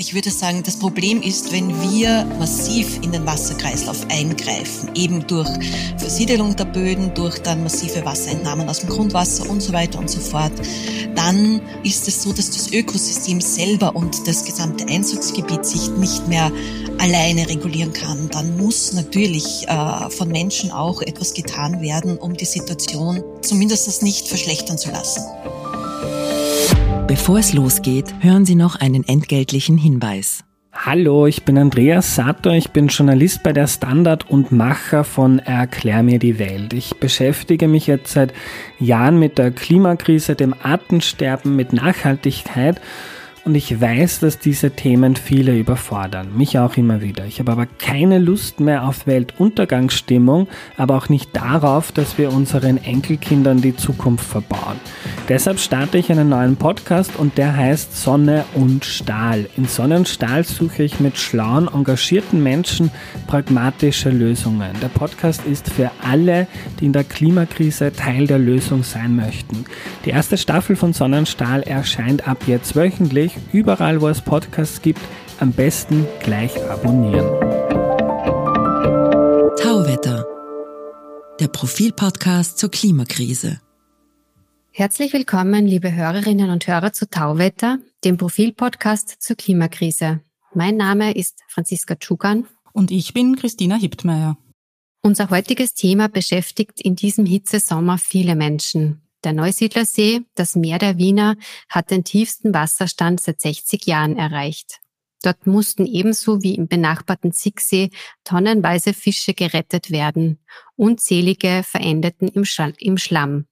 Ich würde sagen, das Problem ist, wenn wir massiv in den Wasserkreislauf eingreifen, eben durch Versiedelung der Böden, durch dann massive Wasserentnahmen aus dem Grundwasser und so weiter und so fort, dann ist es so, dass das Ökosystem selber und das gesamte Einzugsgebiet sich nicht mehr alleine regulieren kann. Dann muss natürlich äh, von Menschen auch etwas getan werden, um die Situation zumindest nicht verschlechtern zu lassen. Bevor es losgeht, hören Sie noch einen entgeltlichen Hinweis. Hallo, ich bin Andreas Satter, ich bin Journalist bei der Standard und Macher von Erklär mir die Welt. Ich beschäftige mich jetzt seit Jahren mit der Klimakrise, dem Artensterben, mit Nachhaltigkeit und ich weiß, dass diese Themen viele überfordern, mich auch immer wieder. Ich habe aber keine Lust mehr auf Weltuntergangsstimmung, aber auch nicht darauf, dass wir unseren Enkelkindern die Zukunft verbauen. Deshalb starte ich einen neuen Podcast und der heißt Sonne und Stahl. In Sonne und Stahl suche ich mit schlauen, engagierten Menschen pragmatische Lösungen. Der Podcast ist für alle, die in der Klimakrise Teil der Lösung sein möchten. Die erste Staffel von Sonne und Stahl erscheint ab jetzt wöchentlich euch überall, wo es Podcasts gibt, am besten gleich abonnieren. Tauwetter, der Profilpodcast zur Klimakrise. Herzlich willkommen, liebe Hörerinnen und Hörer zu Tauwetter, dem Profilpodcast zur Klimakrise. Mein Name ist Franziska Tschugan. Und ich bin Christina Hiptmeier. Unser heutiges Thema beschäftigt in diesem Hitzesommer viele Menschen. Der Neusiedlersee, das Meer der Wiener, hat den tiefsten Wasserstand seit 60 Jahren erreicht. Dort mussten ebenso wie im benachbarten Zicksee tonnenweise Fische gerettet werden. Unzählige verendeten im, Schall, im Schlamm.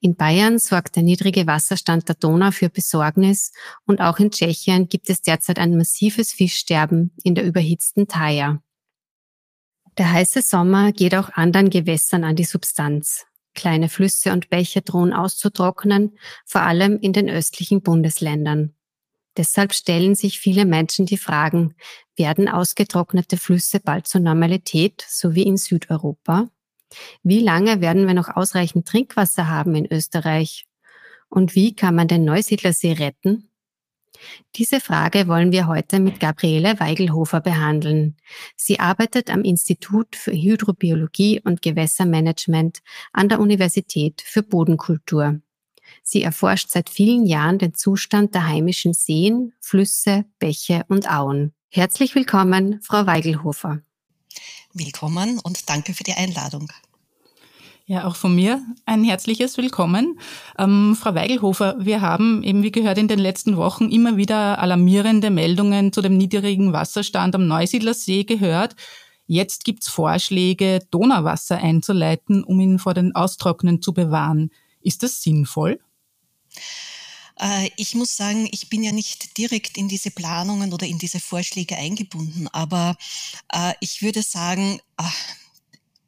In Bayern sorgt der niedrige Wasserstand der Donau für Besorgnis und auch in Tschechien gibt es derzeit ein massives Fischsterben in der überhitzten Thaya. Der heiße Sommer geht auch anderen Gewässern an die Substanz. Kleine Flüsse und Bäche drohen auszutrocknen, vor allem in den östlichen Bundesländern. Deshalb stellen sich viele Menschen die Fragen, werden ausgetrocknete Flüsse bald zur Normalität, so wie in Südeuropa? Wie lange werden wir noch ausreichend Trinkwasser haben in Österreich? Und wie kann man den Neusiedlersee retten? Diese Frage wollen wir heute mit Gabriele Weigelhofer behandeln. Sie arbeitet am Institut für Hydrobiologie und Gewässermanagement an der Universität für Bodenkultur. Sie erforscht seit vielen Jahren den Zustand der heimischen Seen, Flüsse, Bäche und Auen. Herzlich willkommen, Frau Weigelhofer. Willkommen und danke für die Einladung. Ja, auch von mir ein herzliches Willkommen. Ähm, Frau Weigelhofer, wir haben eben wie gehört in den letzten Wochen immer wieder alarmierende Meldungen zu dem niedrigen Wasserstand am Neusiedlersee gehört. Jetzt gibt's Vorschläge, Donauwasser einzuleiten, um ihn vor den Austrocknen zu bewahren. Ist das sinnvoll? Äh, ich muss sagen, ich bin ja nicht direkt in diese Planungen oder in diese Vorschläge eingebunden, aber äh, ich würde sagen,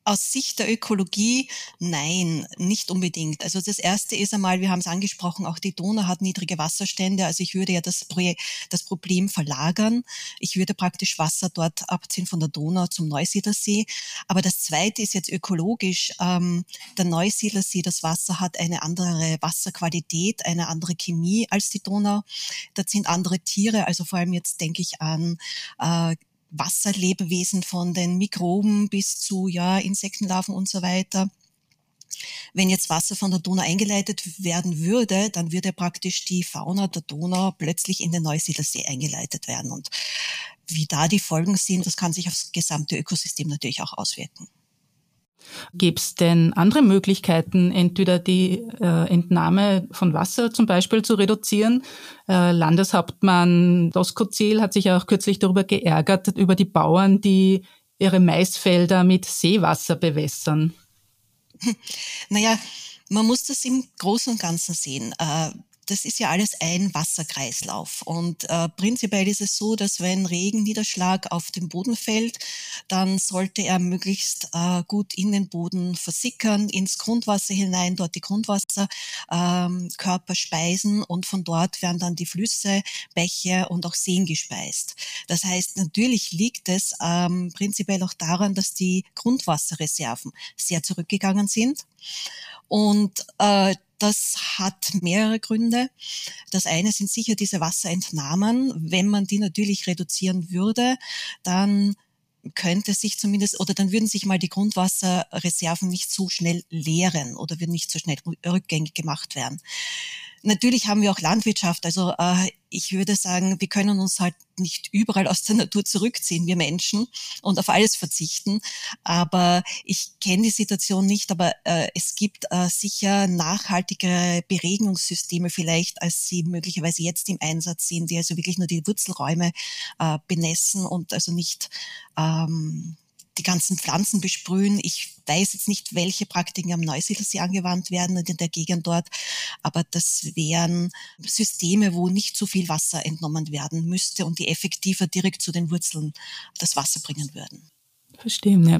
aus Sicht der Ökologie, nein, nicht unbedingt. Also das erste ist einmal, wir haben es angesprochen, auch die Donau hat niedrige Wasserstände. Also ich würde ja das, Projekt, das Problem verlagern. Ich würde praktisch Wasser dort abziehen von der Donau zum Neusiedlersee. Aber das zweite ist jetzt ökologisch. Ähm, der Neusiedlersee, das Wasser hat eine andere Wasserqualität, eine andere Chemie als die Donau. Da sind andere Tiere, also vor allem jetzt denke ich an äh, Wasserlebewesen von den Mikroben bis zu ja, Insektenlarven und so weiter. Wenn jetzt Wasser von der Donau eingeleitet werden würde, dann würde praktisch die Fauna der Donau plötzlich in den Neusiedlersee eingeleitet werden. Und wie da die Folgen sind, das kann sich aufs gesamte Ökosystem natürlich auch auswirken. Gäbe es denn andere Möglichkeiten, entweder die äh, Entnahme von Wasser zum Beispiel zu reduzieren? Äh, Landeshauptmann Doskozil hat sich auch kürzlich darüber geärgert, über die Bauern, die ihre Maisfelder mit Seewasser bewässern. Naja, man muss das im Großen und Ganzen sehen. Äh, das ist ja alles ein Wasserkreislauf. Und äh, prinzipiell ist es so, dass wenn Regenniederschlag auf den Boden fällt, dann sollte er möglichst äh, gut in den Boden versickern, ins Grundwasser hinein, dort die Grundwasserkörper ähm, speisen und von dort werden dann die Flüsse, Bäche und auch Seen gespeist. Das heißt, natürlich liegt es ähm, prinzipiell auch daran, dass die Grundwasserreserven sehr zurückgegangen sind. Und äh, das hat mehrere Gründe. Das eine sind sicher diese Wasserentnahmen. Wenn man die natürlich reduzieren würde, dann könnte sich zumindest, oder dann würden sich mal die Grundwasserreserven nicht so schnell leeren oder würden nicht so schnell rückgängig gemacht werden. Natürlich haben wir auch Landwirtschaft. Also äh, ich würde sagen, wir können uns halt nicht überall aus der Natur zurückziehen, wir Menschen, und auf alles verzichten. Aber ich kenne die Situation nicht, aber äh, es gibt äh, sicher nachhaltigere Beregnungssysteme vielleicht, als sie möglicherweise jetzt im Einsatz sind, die also wirklich nur die Wurzelräume äh, benässen und also nicht ähm, die ganzen Pflanzen besprühen. Ich weiß jetzt nicht, welche Praktiken am Neusiedlersee angewandt werden in der Gegend dort, aber das wären Systeme, wo nicht so viel Wasser entnommen werden müsste und die effektiver direkt zu den Wurzeln das Wasser bringen würden. Verstehen, ja.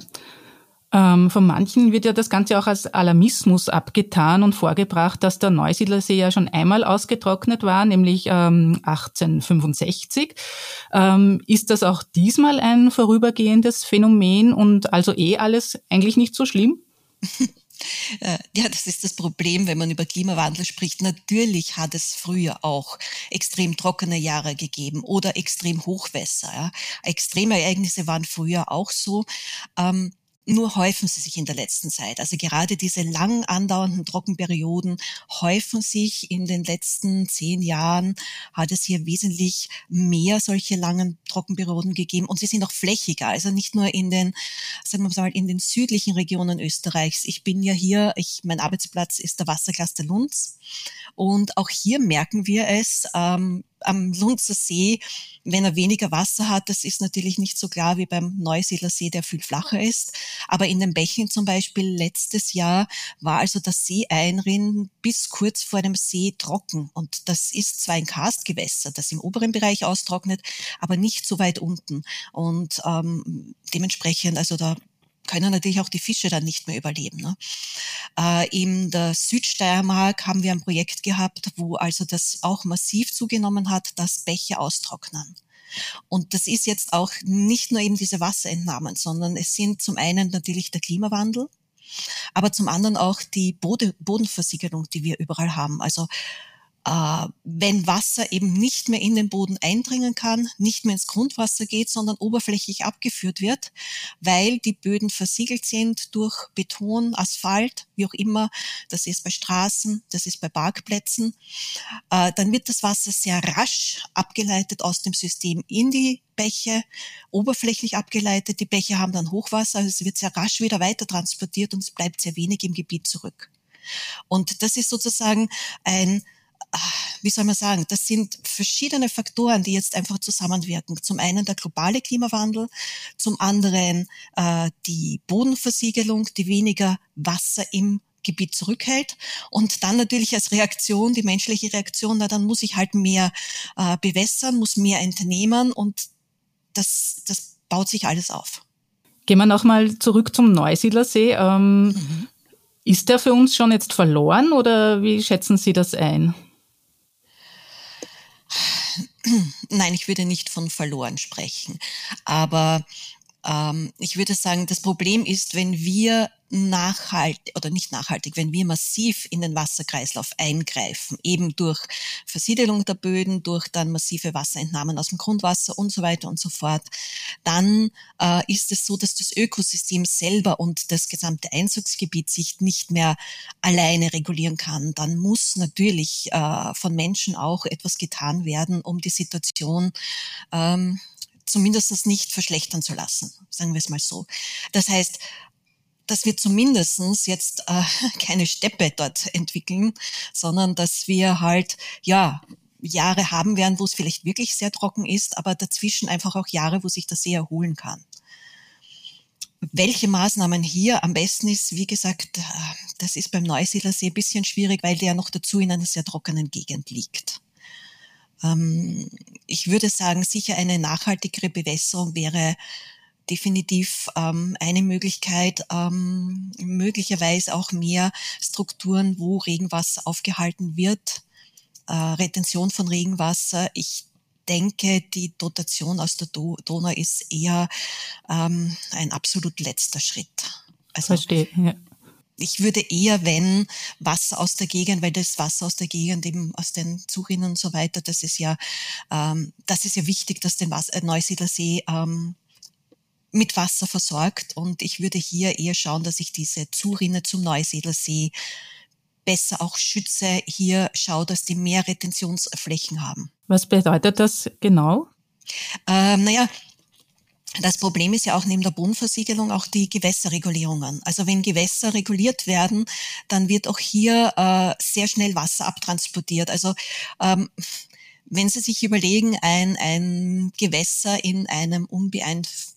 Ähm, von manchen wird ja das Ganze auch als Alarmismus abgetan und vorgebracht, dass der Neusiedlersee ja schon einmal ausgetrocknet war, nämlich ähm, 1865. Ähm, ist das auch diesmal ein vorübergehendes Phänomen und also eh alles eigentlich nicht so schlimm? Äh, ja, das ist das Problem, wenn man über Klimawandel spricht. Natürlich hat es früher auch extrem trockene Jahre gegeben oder extrem Hochwässer. Ja. Extreme Ereignisse waren früher auch so. Ähm, nur häufen sie sich in der letzten Zeit. Also gerade diese lang andauernden Trockenperioden häufen sich in den letzten zehn Jahren, hat es hier wesentlich mehr solche langen Trockenperioden gegeben und sie sind auch flächiger. Also nicht nur in den, sagen wir mal, in den südlichen Regionen Österreichs. Ich bin ja hier, ich, mein Arbeitsplatz ist der Wassercluster Lunds und auch hier merken wir es, ähm, am Lunzer See, wenn er weniger Wasser hat, das ist natürlich nicht so klar wie beim Neusiedler See, der viel flacher ist. Aber in den Bächen zum Beispiel letztes Jahr war also das Seeeinrinnen bis kurz vor dem See trocken. Und das ist zwar ein Karstgewässer, das im oberen Bereich austrocknet, aber nicht so weit unten. Und ähm, dementsprechend, also da können natürlich auch die Fische dann nicht mehr überleben. Ne? Äh, in der Südsteiermark haben wir ein Projekt gehabt, wo also das auch massiv zugenommen hat, dass Bäche austrocknen. Und das ist jetzt auch nicht nur eben diese Wasserentnahmen, sondern es sind zum einen natürlich der Klimawandel, aber zum anderen auch die Bodenversiegelung, die wir überall haben. Also wenn Wasser eben nicht mehr in den Boden eindringen kann, nicht mehr ins Grundwasser geht, sondern oberflächlich abgeführt wird, weil die Böden versiegelt sind durch Beton, Asphalt, wie auch immer. Das ist bei Straßen, das ist bei Parkplätzen. Äh, dann wird das Wasser sehr rasch abgeleitet aus dem System in die Bäche, oberflächlich abgeleitet. Die Bäche haben dann Hochwasser, also es wird sehr rasch wieder weiter transportiert und es bleibt sehr wenig im Gebiet zurück. Und das ist sozusagen ein wie soll man sagen, das sind verschiedene Faktoren, die jetzt einfach zusammenwirken. Zum einen der globale Klimawandel, zum anderen äh, die Bodenversiegelung, die weniger Wasser im Gebiet zurückhält und dann natürlich als Reaktion, die menschliche Reaktion, na dann muss ich halt mehr äh, bewässern, muss mehr entnehmen und das, das baut sich alles auf. Gehen wir nochmal zurück zum Neusiedlersee. Ähm, mhm. Ist der für uns schon jetzt verloren oder wie schätzen Sie das ein? Nein, ich würde nicht von verloren sprechen. Aber ähm, ich würde sagen, das Problem ist, wenn wir nachhaltig oder nicht nachhaltig, wenn wir massiv in den Wasserkreislauf eingreifen, eben durch Versiedelung der Böden, durch dann massive Wasserentnahmen aus dem Grundwasser und so weiter und so fort, dann äh, ist es so, dass das Ökosystem selber und das gesamte Einzugsgebiet sich nicht mehr alleine regulieren kann. Dann muss natürlich äh, von Menschen auch etwas getan werden, um die Situation ähm, zumindest nicht verschlechtern zu lassen, sagen wir es mal so. Das heißt, dass wir zumindestens jetzt äh, keine Steppe dort entwickeln, sondern dass wir halt, ja, Jahre haben werden, wo es vielleicht wirklich sehr trocken ist, aber dazwischen einfach auch Jahre, wo sich das See erholen kann. Welche Maßnahmen hier am besten ist, wie gesagt, äh, das ist beim Neusiedlersee ein bisschen schwierig, weil der noch dazu in einer sehr trockenen Gegend liegt. Ähm, ich würde sagen, sicher eine nachhaltigere Bewässerung wäre definitiv ähm, eine Möglichkeit, ähm, möglicherweise auch mehr Strukturen, wo Regenwasser aufgehalten wird, äh, Retention von Regenwasser. Ich denke, die Dotation aus der Donau ist eher ähm, ein absolut letzter Schritt. Also, Verstehe. Ja. Ich würde eher, wenn Wasser aus der Gegend, weil das Wasser aus der Gegend eben aus den Zurinnen und so weiter, das ist ja, ähm, das ist ja wichtig, dass den Wasser, äh, Neusiedlersee ähm, mit Wasser versorgt. Und ich würde hier eher schauen, dass ich diese Zurinne zum Neusiedlersee besser auch schütze. Hier schaue, dass die mehr Retentionsflächen haben. Was bedeutet das genau? Ähm, naja, das Problem ist ja auch neben der Bodenversiegelung auch die Gewässerregulierungen. Also wenn Gewässer reguliert werden, dann wird auch hier äh, sehr schnell Wasser abtransportiert. Also ähm, wenn Sie sich überlegen, ein, ein Gewässer in einem unbeeinflussten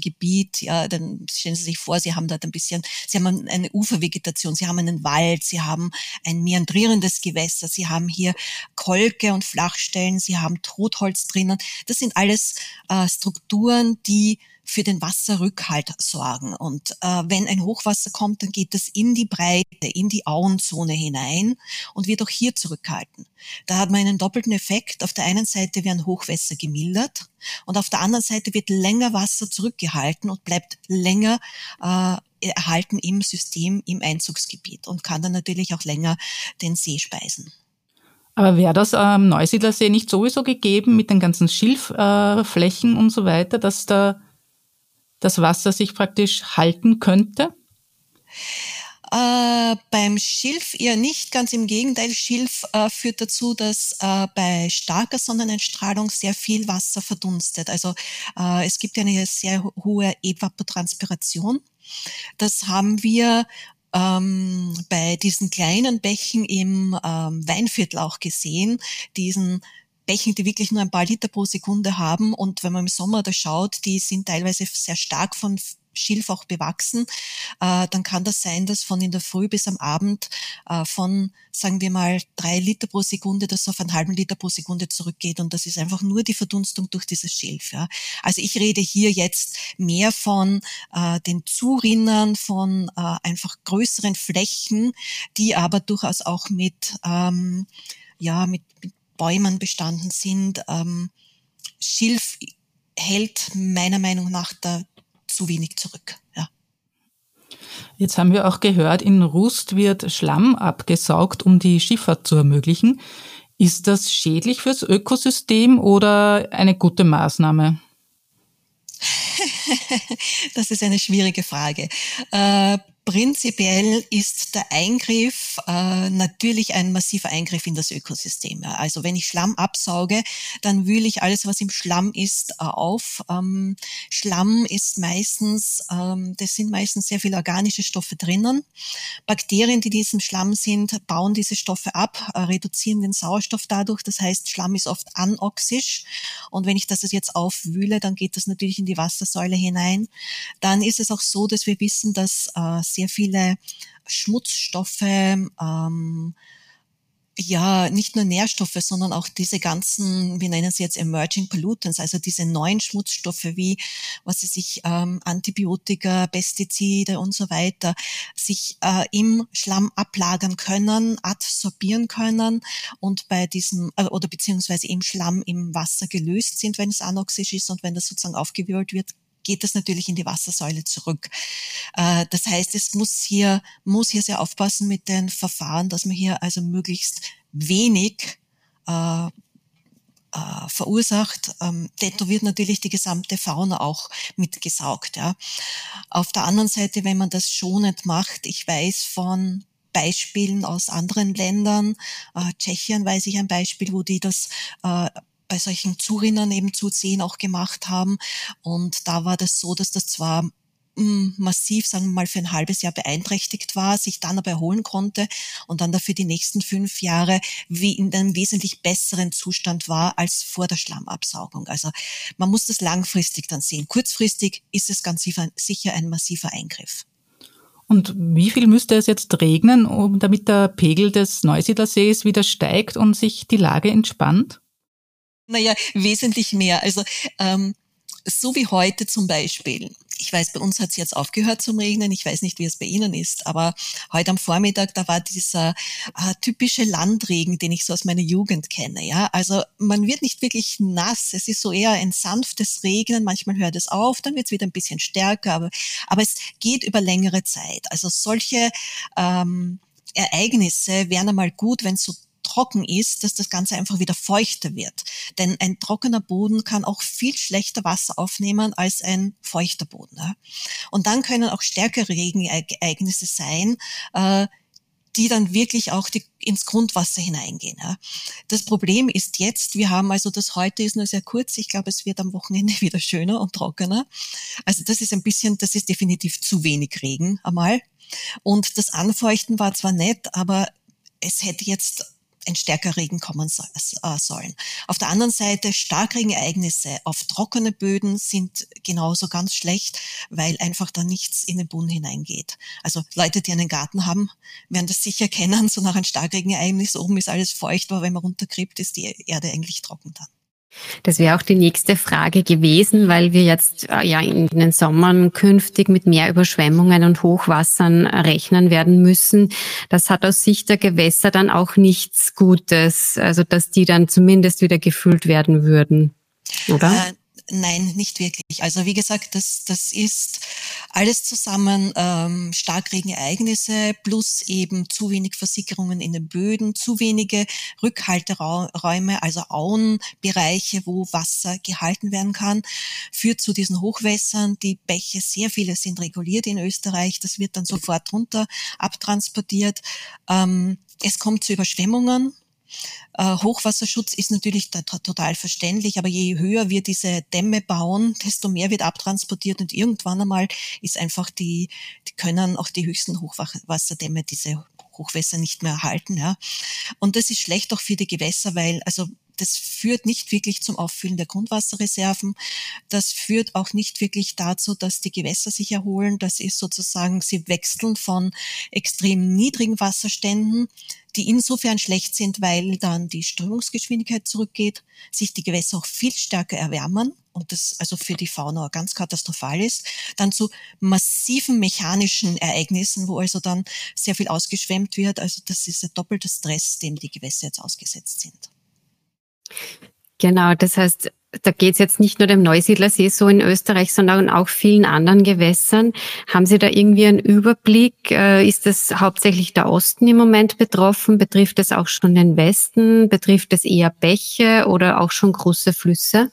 Gebiet, ja, dann stellen Sie sich vor, Sie haben dort ein bisschen, Sie haben eine Ufervegetation, Sie haben einen Wald, Sie haben ein meandrierendes Gewässer, Sie haben hier Kolke und Flachstellen, Sie haben Totholz drinnen. Das sind alles äh, Strukturen, die für den Wasserrückhalt sorgen. Und äh, wenn ein Hochwasser kommt, dann geht das in die Breite, in die Auenzone hinein und wird auch hier zurückhalten. Da hat man einen doppelten Effekt. Auf der einen Seite werden Hochwässer gemildert und auf der anderen Seite wird länger Wasser zurückgehalten und bleibt länger äh, erhalten im System, im Einzugsgebiet und kann dann natürlich auch länger den See speisen. Aber wäre das am ähm, Neusiedlersee nicht sowieso gegeben mit den ganzen Schilfflächen äh, und so weiter, dass da das Wasser sich praktisch halten könnte? Äh, beim Schilf eher nicht, ganz im Gegenteil. Schilf äh, führt dazu, dass äh, bei starker Sonneneinstrahlung sehr viel Wasser verdunstet. Also äh, es gibt eine sehr hohe Evapotranspiration. Das haben wir ähm, bei diesen kleinen Bächen im ähm, Weinviertel auch gesehen, diesen Bächen, die wirklich nur ein paar Liter pro Sekunde haben. Und wenn man im Sommer da schaut, die sind teilweise sehr stark von Schilf auch bewachsen, äh, dann kann das sein, dass von in der Früh bis am Abend äh, von, sagen wir mal, drei Liter pro Sekunde das auf einen halben Liter pro Sekunde zurückgeht. Und das ist einfach nur die Verdunstung durch dieses Schilf. Ja. Also ich rede hier jetzt mehr von äh, den Zurinnern, von äh, einfach größeren Flächen, die aber durchaus auch mit, ähm, ja, mit, mit Bäumen bestanden sind. Ähm, Schilf hält meiner Meinung nach da zu wenig zurück. Ja. Jetzt haben wir auch gehört, in Rust wird Schlamm abgesaugt, um die Schifffahrt zu ermöglichen. Ist das schädlich fürs Ökosystem oder eine gute Maßnahme? das ist eine schwierige Frage. Äh, Prinzipiell ist der Eingriff äh, natürlich ein massiver Eingriff in das Ökosystem. Also wenn ich Schlamm absauge, dann wühle ich alles, was im Schlamm ist, äh, auf. Ähm, Schlamm ist meistens, ähm, das sind meistens sehr viele organische Stoffe drinnen. Bakterien, die in diesem Schlamm sind, bauen diese Stoffe ab, äh, reduzieren den Sauerstoff dadurch. Das heißt, Schlamm ist oft anoxisch. Und wenn ich das jetzt aufwühle, dann geht das natürlich in die Wassersäule hinein. Dann ist es auch so, dass wir wissen, dass äh, sehr viele Schmutzstoffe, ähm, ja, nicht nur Nährstoffe, sondern auch diese ganzen, wir nennen sie jetzt Emerging Pollutants, also diese neuen Schmutzstoffe wie, was sie sich, ähm, Antibiotika, Pestizide und so weiter, sich äh, im Schlamm ablagern können, adsorbieren können und bei diesem, äh, oder beziehungsweise im Schlamm im Wasser gelöst sind, wenn es anoxisch ist und wenn das sozusagen aufgewirbelt wird, geht das natürlich in die Wassersäule zurück. Äh, das heißt, es muss hier, muss hier sehr aufpassen mit den Verfahren, dass man hier also möglichst wenig äh, äh, verursacht, ähm, detto wird natürlich die gesamte Fauna auch mitgesaugt. Ja. Auf der anderen Seite, wenn man das schonend macht, ich weiß von Beispielen aus anderen Ländern, äh, Tschechien weiß ich ein Beispiel, wo die das äh, bei solchen Zurinnern eben zu sehen auch gemacht haben. Und da war das so, dass das zwar mm, massiv, sagen wir mal, für ein halbes Jahr beeinträchtigt war, sich dann aber erholen konnte und dann dafür die nächsten fünf Jahre wie in einem wesentlich besseren Zustand war als vor der Schlammabsaugung. Also man muss das langfristig dann sehen. Kurzfristig ist es ganz sicher ein massiver Eingriff. Und wie viel müsste es jetzt regnen, um, damit der Pegel des Neusiedlersees wieder steigt und sich die Lage entspannt? Naja, wesentlich mehr. Also ähm, so wie heute zum Beispiel ich weiß, bei uns hat es jetzt aufgehört zum Regnen. Ich weiß nicht, wie es bei Ihnen ist, aber heute am Vormittag, da war dieser äh, typische Landregen, den ich so aus meiner Jugend kenne. Ja, also man wird nicht wirklich nass. Es ist so eher ein sanftes Regnen. Manchmal hört es auf, dann wird es wieder ein bisschen stärker, aber, aber es geht über längere Zeit. Also solche ähm, Ereignisse wären einmal gut, wenn so trocken ist, dass das Ganze einfach wieder feuchter wird. Denn ein trockener Boden kann auch viel schlechter Wasser aufnehmen als ein feuchter Boden. Ja. Und dann können auch stärkere Regenereignisse sein, äh, die dann wirklich auch die, ins Grundwasser hineingehen. Ja. Das Problem ist jetzt, wir haben also das heute ist nur sehr kurz, ich glaube, es wird am Wochenende wieder schöner und trockener. Also das ist ein bisschen, das ist definitiv zu wenig Regen einmal. Und das Anfeuchten war zwar nett, aber es hätte jetzt ein stärker Regen kommen äh, sollen. Auf der anderen Seite Starkregenereignisse auf trockene Böden sind genauso ganz schlecht, weil einfach da nichts in den Boden hineingeht. Also Leute, die einen Garten haben, werden das sicher kennen, so nach einem Starkregenereignis, oben ist alles feucht, aber wenn man runterkriegt, ist die Erde eigentlich trocken dann. Das wäre auch die nächste Frage gewesen, weil wir jetzt äh, ja in den Sommern künftig mit mehr Überschwemmungen und Hochwassern rechnen werden müssen. Das hat aus Sicht der Gewässer dann auch nichts Gutes, also dass die dann zumindest wieder gefüllt werden würden, oder? Äh, Nein, nicht wirklich. Also wie gesagt, das, das ist alles zusammen ähm, Starkregenereignisse plus eben zu wenig Versickerungen in den Böden, zu wenige Rückhalteräume, also Auenbereiche, wo Wasser gehalten werden kann, führt zu diesen Hochwässern. Die Bäche, sehr viele sind reguliert in Österreich, das wird dann sofort runter abtransportiert. Ähm, es kommt zu Überschwemmungen, äh, Hochwasserschutz ist natürlich total verständlich, aber je höher wir diese Dämme bauen, desto mehr wird abtransportiert und irgendwann einmal ist einfach die, die können auch die höchsten Hochwasserdämme diese Hochwässer nicht mehr erhalten. Ja. Und das ist schlecht auch für die Gewässer, weil also das führt nicht wirklich zum Auffüllen der Grundwasserreserven. Das führt auch nicht wirklich dazu, dass die Gewässer sich erholen. Das ist sozusagen, sie wechseln von extrem niedrigen Wasserständen, die insofern schlecht sind, weil dann die Strömungsgeschwindigkeit zurückgeht, sich die Gewässer auch viel stärker erwärmen und das also für die Fauna ganz katastrophal ist, dann zu massiven mechanischen Ereignissen, wo also dann sehr viel ausgeschwemmt wird. Also das ist ein doppelter Stress, dem die Gewässer jetzt ausgesetzt sind. Genau, das heißt, da geht es jetzt nicht nur dem Neusiedlersee so in Österreich, sondern auch vielen anderen Gewässern. Haben Sie da irgendwie einen Überblick? Äh, ist das hauptsächlich der Osten im Moment betroffen? Betrifft es auch schon den Westen? Betrifft es eher Bäche oder auch schon große Flüsse?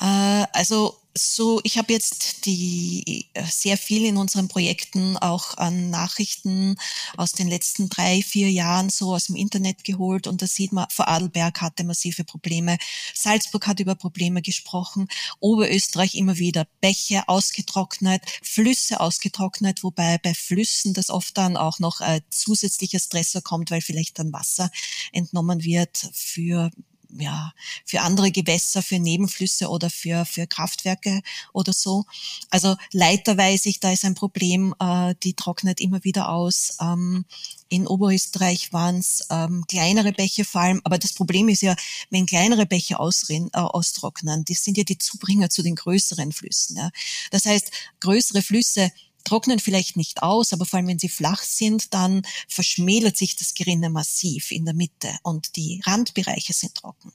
Äh, also so, ich habe jetzt die äh, sehr viel in unseren Projekten auch an Nachrichten aus den letzten drei, vier Jahren so aus dem Internet geholt und da sieht man, Vorarlberg hatte massive Probleme, Salzburg hat über Probleme gesprochen, Oberösterreich immer wieder Bäche ausgetrocknet, Flüsse ausgetrocknet, wobei bei Flüssen das oft dann auch noch äh, zusätzlicher Stressor kommt, weil vielleicht dann Wasser entnommen wird für ja, für andere Gewässer, für Nebenflüsse oder für, für Kraftwerke oder so. Also Leiter weiß ich, da ist ein Problem, äh, die trocknet immer wieder aus. Ähm, in Oberösterreich waren es ähm, kleinere Bäche vor allem, aber das Problem ist ja, wenn kleinere Bäche ausrin, äh, austrocknen, die sind ja die Zubringer zu den größeren Flüssen. Ja. Das heißt, größere Flüsse trocknen vielleicht nicht aus, aber vor allem wenn sie flach sind, dann verschmälert sich das Gerinne massiv in der Mitte und die Randbereiche sind trocken.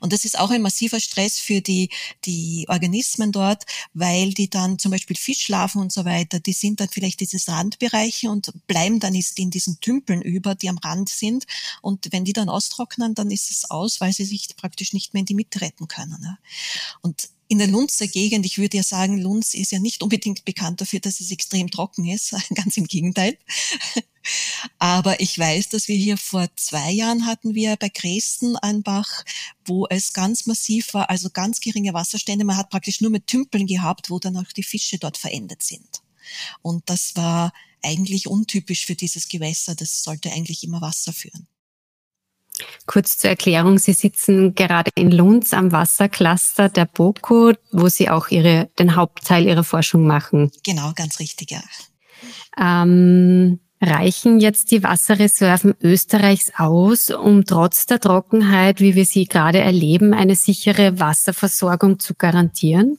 Und das ist auch ein massiver Stress für die, die Organismen dort, weil die dann zum Beispiel Fischlarven und so weiter, die sind dann vielleicht dieses Randbereiche und bleiben dann in diesen Tümpeln über, die am Rand sind. Und wenn die dann austrocknen, dann ist es aus, weil sie sich praktisch nicht mehr in die Mitte retten können. Und in der Lunzer Gegend, ich würde ja sagen, Lunz ist ja nicht unbedingt bekannt dafür, dass es extrem trocken ist, ganz im Gegenteil. Aber ich weiß, dass wir hier vor zwei Jahren hatten wir bei Dresden einen Bach, wo es ganz massiv war, also ganz geringe Wasserstände. Man hat praktisch nur mit Tümpeln gehabt, wo dann auch die Fische dort verendet sind. Und das war eigentlich untypisch für dieses Gewässer. Das sollte eigentlich immer Wasser führen. Kurz zur Erklärung, Sie sitzen gerade in Lunds am Wassercluster der BOKU, wo Sie auch ihre, den Hauptteil Ihrer Forschung machen. Genau, ganz richtig, ja. Ähm, reichen jetzt die Wasserreserven Österreichs aus, um trotz der Trockenheit, wie wir sie gerade erleben, eine sichere Wasserversorgung zu garantieren?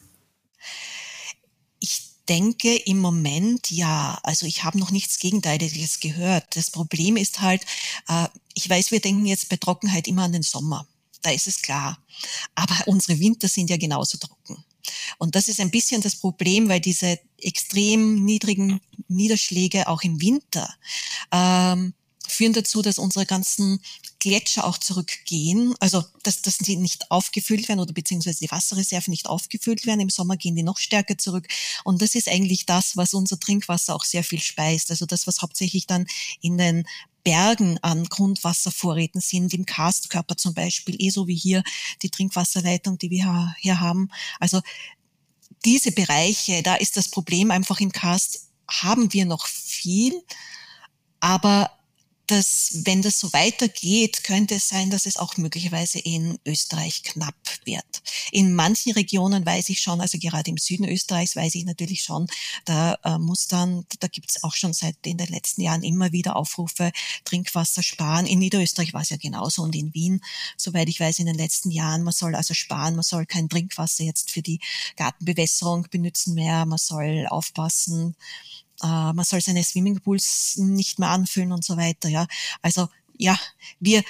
Ich denke im Moment ja. Also ich habe noch nichts Gegenteiliges gehört. Das Problem ist halt, äh, ich weiß, wir denken jetzt bei Trockenheit immer an den Sommer. Da ist es klar. Aber unsere Winter sind ja genauso trocken. Und das ist ein bisschen das Problem, weil diese extrem niedrigen Niederschläge auch im Winter ähm, führen dazu, dass unsere ganzen Gletscher auch zurückgehen, also dass, dass die nicht aufgefüllt werden oder beziehungsweise die Wasserreserven nicht aufgefüllt werden. Im Sommer gehen die noch stärker zurück. Und das ist eigentlich das, was unser Trinkwasser auch sehr viel speist. Also das, was hauptsächlich dann in den Bergen an Grundwasservorräten sind, im Karstkörper zum Beispiel, eh so wie hier die Trinkwasserleitung, die wir hier haben. Also diese Bereiche, da ist das Problem einfach im Karst, haben wir noch viel, aber dass wenn das so weitergeht, könnte es sein, dass es auch möglicherweise in Österreich knapp wird. In manchen Regionen weiß ich schon, also gerade im Süden Österreichs weiß ich natürlich schon, da äh, muss dann, da gibt es auch schon seit in den letzten Jahren immer wieder Aufrufe, Trinkwasser sparen. In Niederösterreich war es ja genauso und in Wien, soweit ich weiß, in den letzten Jahren, man soll also sparen, man soll kein Trinkwasser jetzt für die Gartenbewässerung benutzen mehr, man soll aufpassen, äh, man soll seine Swimmingpools nicht mehr anfüllen und so weiter. Ja, also ja, wir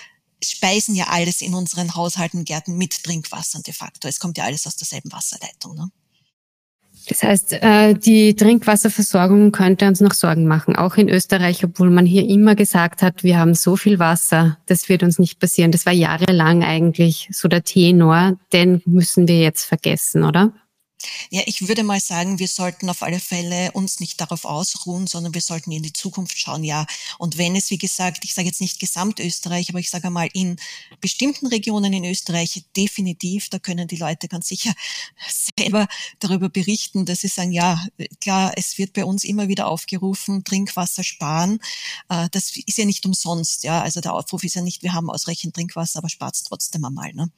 speisen ja alles in unseren Haushalten, Gärten mit Trinkwasser de facto. Es kommt ja alles aus derselben Wasserleitung. Ne? Das heißt, äh, die Trinkwasserversorgung könnte uns noch Sorgen machen, auch in Österreich, obwohl man hier immer gesagt hat, wir haben so viel Wasser, das wird uns nicht passieren. Das war jahrelang eigentlich so der Tenor, den müssen wir jetzt vergessen, oder? Ja, ich würde mal sagen, wir sollten auf alle Fälle uns nicht darauf ausruhen, sondern wir sollten in die Zukunft schauen, ja. Und wenn es, wie gesagt, ich sage jetzt nicht Gesamtösterreich, aber ich sage mal in bestimmten Regionen in Österreich definitiv, da können die Leute ganz sicher selber darüber berichten, dass sie sagen, ja, klar, es wird bei uns immer wieder aufgerufen, Trinkwasser sparen. Äh, das ist ja nicht umsonst, ja. Also der Aufruf ist ja nicht, wir haben ausreichend Trinkwasser, aber spart es trotzdem einmal. Ne?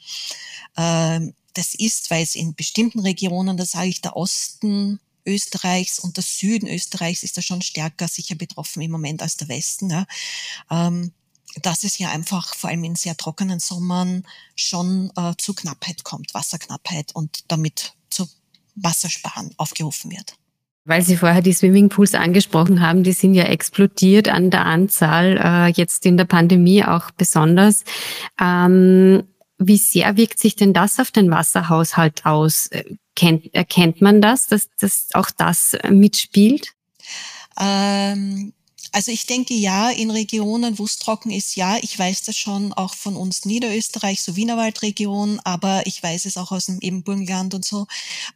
Das ist, weil es in bestimmten Regionen, da sage ich der Osten Österreichs und der Süden Österreichs ist da schon stärker sicher betroffen im Moment als der Westen. Ja. Ähm, dass es ja einfach vor allem in sehr trockenen Sommern schon äh, zu Knappheit kommt, Wasserknappheit und damit zu Wassersparen aufgerufen wird. Weil Sie vorher die Swimmingpools angesprochen haben, die sind ja explodiert an der Anzahl, äh, jetzt in der Pandemie auch besonders. Ähm, wie sehr wirkt sich denn das auf den Wasserhaushalt aus? Äh, kennt, erkennt man das, dass, dass auch das mitspielt? Ähm, also ich denke ja, in Regionen, wo es trocken ist, ja. Ich weiß das schon auch von uns Niederösterreich, so Wienerwaldregion, aber ich weiß es auch aus dem eben Burgenland und so,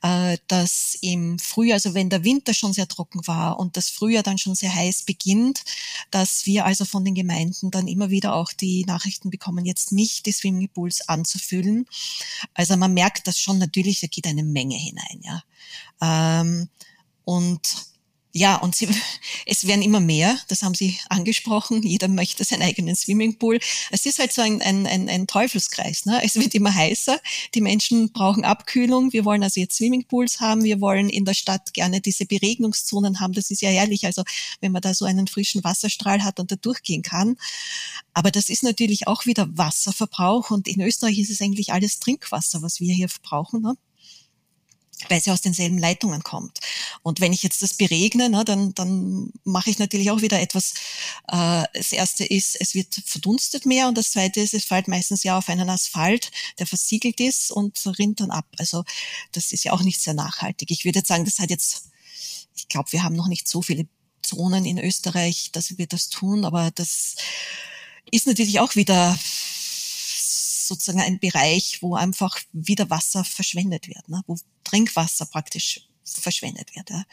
äh, dass im Frühjahr, also wenn der Winter schon sehr trocken war und das Frühjahr dann schon sehr heiß beginnt, dass wir also von den Gemeinden dann immer wieder auch die Nachrichten bekommen, jetzt nicht die Swimmingpools anzufüllen. Also man merkt das schon natürlich, da geht eine Menge hinein, ja. Ähm, und ja, und sie, es werden immer mehr, das haben Sie angesprochen, jeder möchte seinen eigenen Swimmingpool. Es ist halt so ein, ein, ein, ein Teufelskreis. Ne? Es wird immer heißer, die Menschen brauchen Abkühlung, wir wollen also jetzt Swimmingpools haben, wir wollen in der Stadt gerne diese Beregnungszonen haben, das ist ja herrlich, also wenn man da so einen frischen Wasserstrahl hat und da durchgehen kann. Aber das ist natürlich auch wieder Wasserverbrauch und in Österreich ist es eigentlich alles Trinkwasser, was wir hier verbrauchen. Ne? Weil sie aus denselben Leitungen kommt. Und wenn ich jetzt das beregne, ne, dann, dann mache ich natürlich auch wieder etwas. Äh, das erste ist, es wird verdunstet mehr und das zweite ist, es fällt meistens ja auf einen Asphalt, der versiegelt ist und rinnt dann ab. Also das ist ja auch nicht sehr nachhaltig. Ich würde jetzt sagen, das hat jetzt, ich glaube, wir haben noch nicht so viele Zonen in Österreich, dass wir das tun, aber das ist natürlich auch wieder sozusagen ein Bereich, wo einfach wieder Wasser verschwendet wird, ne? wo Trinkwasser praktisch verschwendet wird. Ja?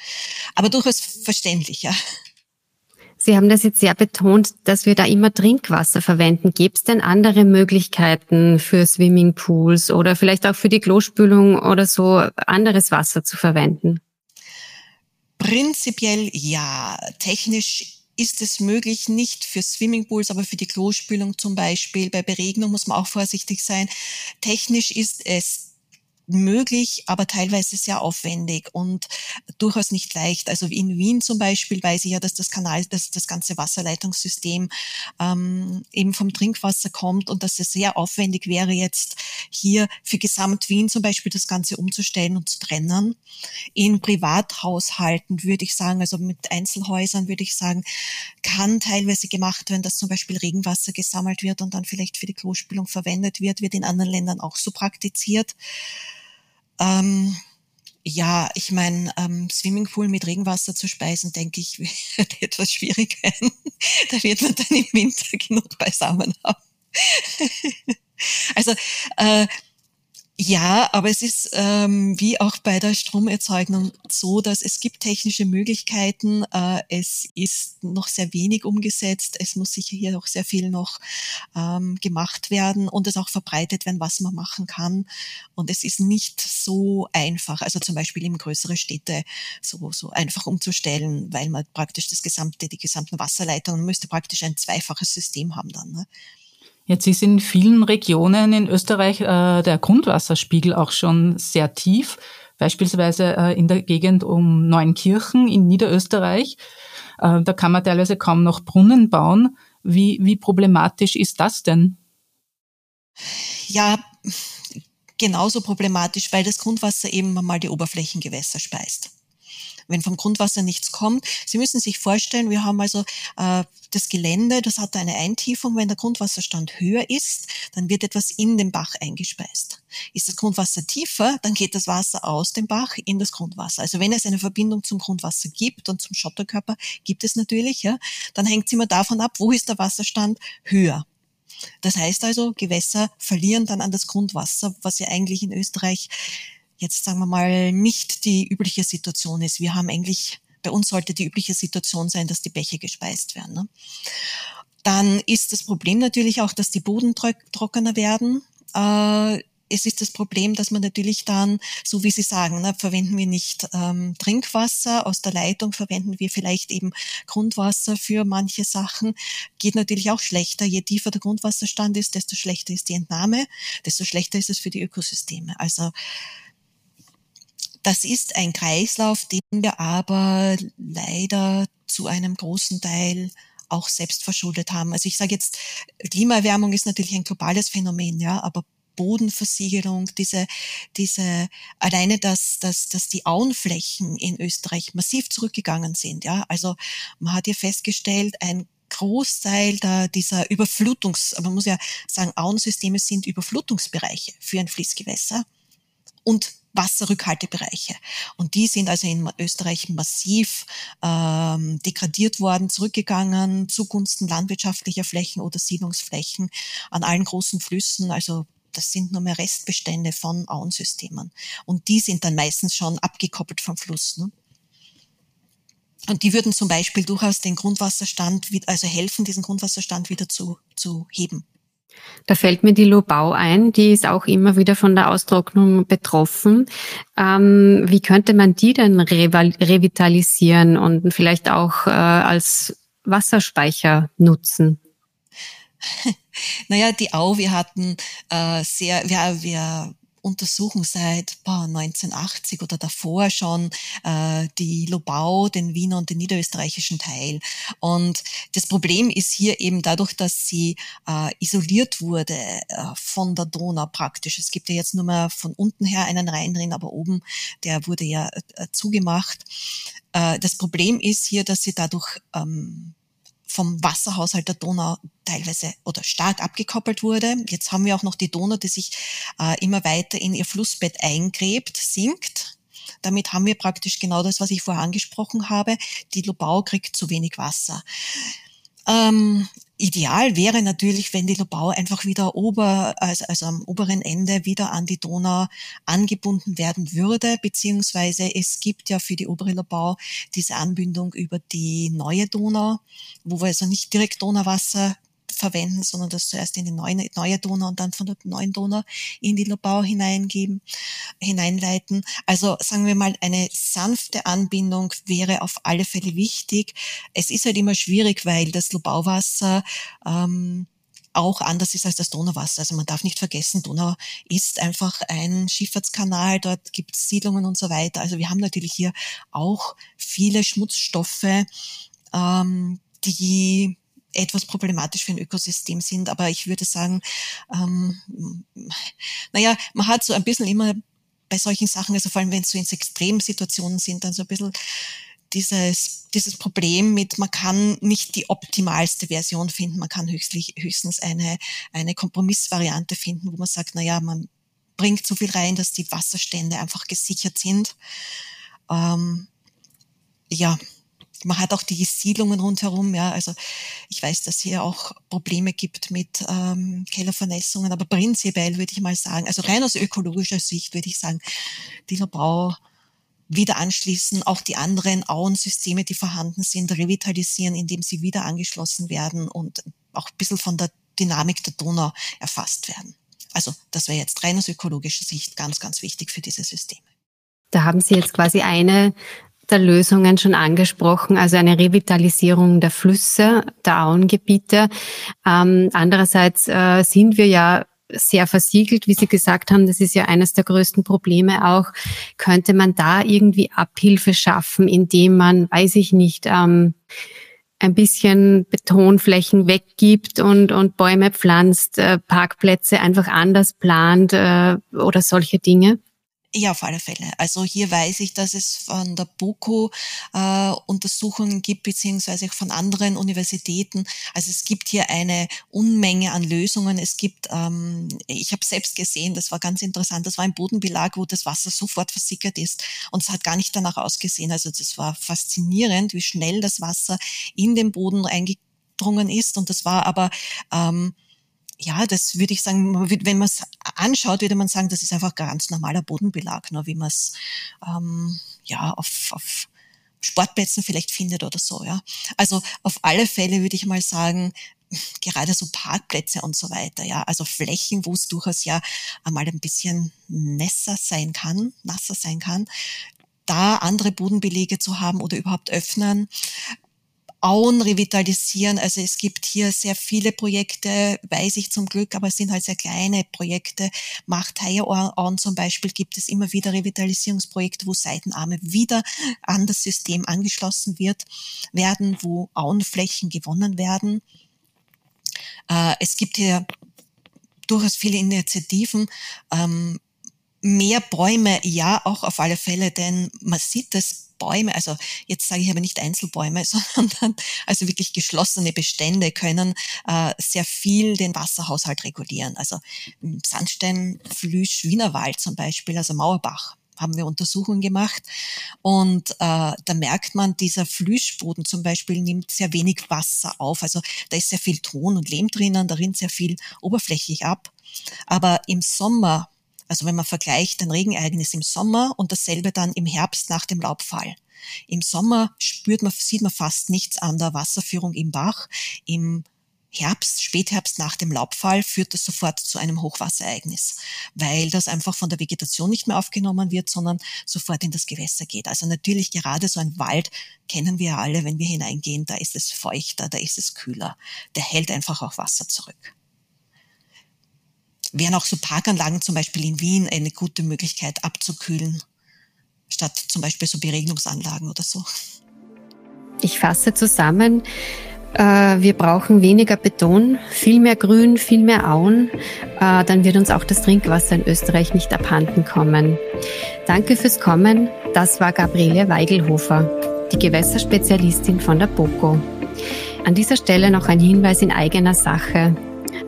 Aber durchaus verständlich, ja. Sie haben das jetzt sehr betont, dass wir da immer Trinkwasser verwenden. Gibt es denn andere Möglichkeiten für Swimmingpools oder vielleicht auch für die Klospülung oder so anderes Wasser zu verwenden? Prinzipiell ja. Technisch ist es möglich, nicht für Swimmingpools, aber für die Klospülung zum Beispiel. Bei Beregnung muss man auch vorsichtig sein. Technisch ist es möglich, aber teilweise sehr aufwendig und durchaus nicht leicht. Also in Wien zum Beispiel weiß ich ja, dass das Kanal, dass das ganze Wasserleitungssystem ähm, eben vom Trinkwasser kommt und dass es sehr aufwendig wäre, jetzt hier für Gesamt Wien zum Beispiel das Ganze umzustellen und zu trennen. In Privathaushalten würde ich sagen, also mit Einzelhäusern würde ich sagen, kann teilweise gemacht werden, dass zum Beispiel Regenwasser gesammelt wird und dann vielleicht für die Klospülung verwendet wird, wird in anderen Ländern auch so praktiziert. Ähm, ja, ich meine, ähm, Swimmingpool mit Regenwasser zu speisen, denke ich, wird etwas schwierig werden. da wird man dann im Winter genug beisammen haben. also äh, ja, aber es ist ähm, wie auch bei der Stromerzeugung so, dass es gibt technische Möglichkeiten. Äh, es ist noch sehr wenig umgesetzt. Es muss sicher hier auch sehr viel noch ähm, gemacht werden und es auch verbreitet werden, was man machen kann. Und es ist nicht so einfach, also zum Beispiel in größere Städte so, so einfach umzustellen, weil man praktisch das gesamte, die gesamten Wasserleitungen müsste praktisch ein zweifaches System haben dann. Ne? Jetzt ist in vielen Regionen in Österreich äh, der Grundwasserspiegel auch schon sehr tief, beispielsweise äh, in der Gegend um Neunkirchen in Niederösterreich. Äh, da kann man teilweise kaum noch Brunnen bauen. Wie, wie problematisch ist das denn? Ja, genauso problematisch, weil das Grundwasser eben mal die Oberflächengewässer speist wenn vom Grundwasser nichts kommt. Sie müssen sich vorstellen, wir haben also äh, das Gelände, das hat eine Eintiefung. Wenn der Grundwasserstand höher ist, dann wird etwas in den Bach eingespeist. Ist das Grundwasser tiefer, dann geht das Wasser aus dem Bach in das Grundwasser. Also wenn es eine Verbindung zum Grundwasser gibt und zum Schotterkörper gibt es natürlich, ja, dann hängt es immer davon ab, wo ist der Wasserstand höher. Das heißt also, Gewässer verlieren dann an das Grundwasser, was ja eigentlich in Österreich jetzt sagen wir mal nicht die übliche Situation ist. Wir haben eigentlich, bei uns sollte die übliche Situation sein, dass die Bäche gespeist werden. Ne? Dann ist das Problem natürlich auch, dass die Boden trockener werden. Äh, es ist das Problem, dass man natürlich dann, so wie Sie sagen, ne, verwenden wir nicht ähm, Trinkwasser aus der Leitung, verwenden wir vielleicht eben Grundwasser für manche Sachen. Geht natürlich auch schlechter. Je tiefer der Grundwasserstand ist, desto schlechter ist die Entnahme, desto schlechter ist es für die Ökosysteme. Also das ist ein Kreislauf, den wir aber leider zu einem großen Teil auch selbst verschuldet haben. Also ich sage jetzt, Klimaerwärmung ist natürlich ein globales Phänomen, ja, aber Bodenversiegelung, diese, diese, alleine, dass, dass, dass die Auenflächen in Österreich massiv zurückgegangen sind, ja. Also man hat hier festgestellt, ein Großteil der, dieser Überflutungs, man muss ja sagen, Auensysteme sind Überflutungsbereiche für ein Fließgewässer. Und Wasserrückhaltebereiche. Und die sind also in Österreich massiv ähm, degradiert worden, zurückgegangen zugunsten landwirtschaftlicher Flächen oder Siedlungsflächen an allen großen Flüssen. Also das sind nur mehr Restbestände von Auensystemen. Und die sind dann meistens schon abgekoppelt vom Fluss. Ne? Und die würden zum Beispiel durchaus den Grundwasserstand, also helfen, diesen Grundwasserstand wieder zu, zu heben. Da fällt mir die Lobau ein, die ist auch immer wieder von der Austrocknung betroffen. Ähm, wie könnte man die denn revitalisieren und vielleicht auch äh, als Wasserspeicher nutzen? Naja, die Au, wir hatten äh, sehr, wir, wir untersuchen seit boah, 1980 oder davor schon äh, die Lobau, den Wiener und den niederösterreichischen Teil. Und das Problem ist hier eben dadurch, dass sie äh, isoliert wurde äh, von der Donau praktisch. Es gibt ja jetzt nur mehr von unten her einen Rhein drin, aber oben, der wurde ja äh, zugemacht. Äh, das Problem ist hier, dass sie dadurch ähm, vom Wasserhaushalt der Donau teilweise oder stark abgekoppelt wurde. Jetzt haben wir auch noch die Donau, die sich äh, immer weiter in ihr Flussbett eingräbt, sinkt. Damit haben wir praktisch genau das, was ich vorher angesprochen habe. Die Lobau kriegt zu wenig Wasser. Ähm, Ideal wäre natürlich, wenn die Lobau einfach wieder ober, also, also am oberen Ende wieder an die Donau angebunden werden würde, beziehungsweise es gibt ja für die obere Lobau diese Anbindung über die neue Donau, wo wir also nicht direkt Donauwasser verwenden, sondern das zuerst in die neue, neue Donau und dann von der neuen Donau in die Lobau hineingeben, hineinleiten. Also sagen wir mal, eine sanfte Anbindung wäre auf alle Fälle wichtig. Es ist halt immer schwierig, weil das Lobauwasser ähm, auch anders ist als das Donauwasser. Also man darf nicht vergessen, Donau ist einfach ein Schifffahrtskanal, dort gibt es Siedlungen und so weiter. Also wir haben natürlich hier auch viele Schmutzstoffe, ähm, die etwas problematisch für ein Ökosystem sind. Aber ich würde sagen, ähm, naja, man hat so ein bisschen immer bei solchen Sachen, also vor allem wenn es so in Extremsituationen sind, dann so ein bisschen dieses, dieses Problem mit, man kann nicht die optimalste Version finden, man kann höchstlich, höchstens eine, eine Kompromissvariante finden, wo man sagt, na ja, man bringt so viel rein, dass die Wasserstände einfach gesichert sind. Ähm, ja, man hat auch die Siedlungen rundherum, ja, also ich weiß, dass hier auch Probleme gibt mit ähm, Kellervernässungen, aber prinzipiell würde ich mal sagen, also rein aus ökologischer Sicht würde ich sagen, die Bau wieder anschließen, auch die anderen Auensysteme, die vorhanden sind, revitalisieren, indem sie wieder angeschlossen werden und auch ein bisschen von der Dynamik der Donau erfasst werden. Also das wäre jetzt rein aus ökologischer Sicht ganz, ganz wichtig für diese Systeme. Da haben Sie jetzt quasi eine der Lösungen schon angesprochen, also eine Revitalisierung der Flüsse, der Auengebiete. Ähm, andererseits äh, sind wir ja sehr versiegelt, wie Sie gesagt haben. Das ist ja eines der größten Probleme auch. Könnte man da irgendwie Abhilfe schaffen, indem man, weiß ich nicht, ähm, ein bisschen Betonflächen weggibt und, und Bäume pflanzt, äh, Parkplätze einfach anders plant äh, oder solche Dinge? Ja, auf alle Fälle. Also hier weiß ich, dass es von der BOKU äh, Untersuchungen gibt, beziehungsweise von anderen Universitäten. Also es gibt hier eine Unmenge an Lösungen. Es gibt, ähm, ich habe selbst gesehen, das war ganz interessant, das war ein Bodenbelag, wo das Wasser sofort versickert ist und es hat gar nicht danach ausgesehen. Also das war faszinierend, wie schnell das Wasser in den Boden eingedrungen ist. Und das war aber ähm, ja, das würde ich sagen, wenn man es anschaut, würde man sagen, das ist einfach ganz normaler Bodenbelag, nur wie man es ähm, ja auf, auf Sportplätzen vielleicht findet oder so. Ja, also auf alle Fälle würde ich mal sagen, gerade so Parkplätze und so weiter, ja, also Flächen, wo es durchaus ja einmal ein bisschen nässer sein kann, nasser sein kann, da andere Bodenbelege zu haben oder überhaupt öffnen, Auen revitalisieren. Also es gibt hier sehr viele Projekte, weiß ich zum Glück, aber es sind halt sehr kleine Projekte. Auen zum Beispiel gibt es immer wieder Revitalisierungsprojekte, wo Seitenarme wieder an das System angeschlossen wird, werden, wo Auenflächen gewonnen werden. Äh, es gibt hier durchaus viele Initiativen. Ähm, mehr Bäume, ja, auch auf alle Fälle, denn man sieht das Bäume, also jetzt sage ich aber nicht Einzelbäume, sondern also wirklich geschlossene Bestände können äh, sehr viel den Wasserhaushalt regulieren. Also Sandstein, Flüsch, Wienerwald zum Beispiel, also Mauerbach haben wir Untersuchungen gemacht und äh, da merkt man, dieser Flüschboden zum Beispiel nimmt sehr wenig Wasser auf. Also da ist sehr viel Ton und Lehm drinnen, da rinnt sehr viel oberflächlich ab. Aber im Sommer also wenn man vergleicht ein Regenereignis im Sommer und dasselbe dann im Herbst nach dem Laubfall. Im Sommer spürt man, sieht man fast nichts an der Wasserführung im Bach. Im Herbst, Spätherbst nach dem Laubfall führt das sofort zu einem Hochwasserereignis, weil das einfach von der Vegetation nicht mehr aufgenommen wird, sondern sofort in das Gewässer geht. Also natürlich gerade so ein Wald kennen wir alle, wenn wir hineingehen, da ist es feuchter, da ist es kühler. Der hält einfach auch Wasser zurück wären auch so Parkanlagen zum Beispiel in Wien eine gute Möglichkeit abzukühlen, statt zum Beispiel so Beregnungsanlagen oder so. Ich fasse zusammen, äh, wir brauchen weniger Beton, viel mehr Grün, viel mehr Auen. Äh, dann wird uns auch das Trinkwasser in Österreich nicht abhanden kommen. Danke fürs Kommen. Das war Gabriele Weigelhofer, die Gewässerspezialistin von der BOKO. An dieser Stelle noch ein Hinweis in eigener Sache.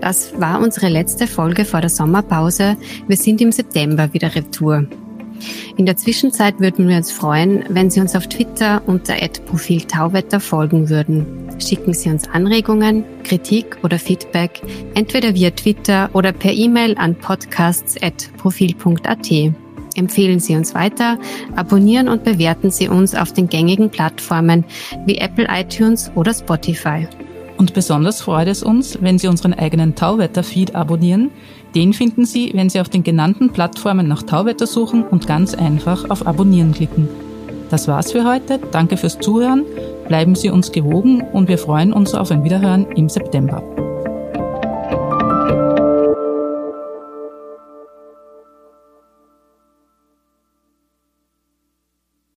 Das war unsere letzte Folge vor der Sommerpause. Wir sind im September wieder retour. In der Zwischenzeit würden wir uns freuen, wenn Sie uns auf Twitter unter Profil Tauwetter folgen würden. Schicken Sie uns Anregungen, Kritik oder Feedback entweder via Twitter oder per E-Mail an podcasts.profil.at. Empfehlen Sie uns weiter, abonnieren und bewerten Sie uns auf den gängigen Plattformen wie Apple iTunes oder Spotify. Und besonders freut es uns, wenn Sie unseren eigenen Tauwetter-Feed abonnieren. Den finden Sie, wenn Sie auf den genannten Plattformen nach Tauwetter suchen und ganz einfach auf Abonnieren klicken. Das war's für heute. Danke fürs Zuhören. Bleiben Sie uns gewogen und wir freuen uns auf ein Wiederhören im September.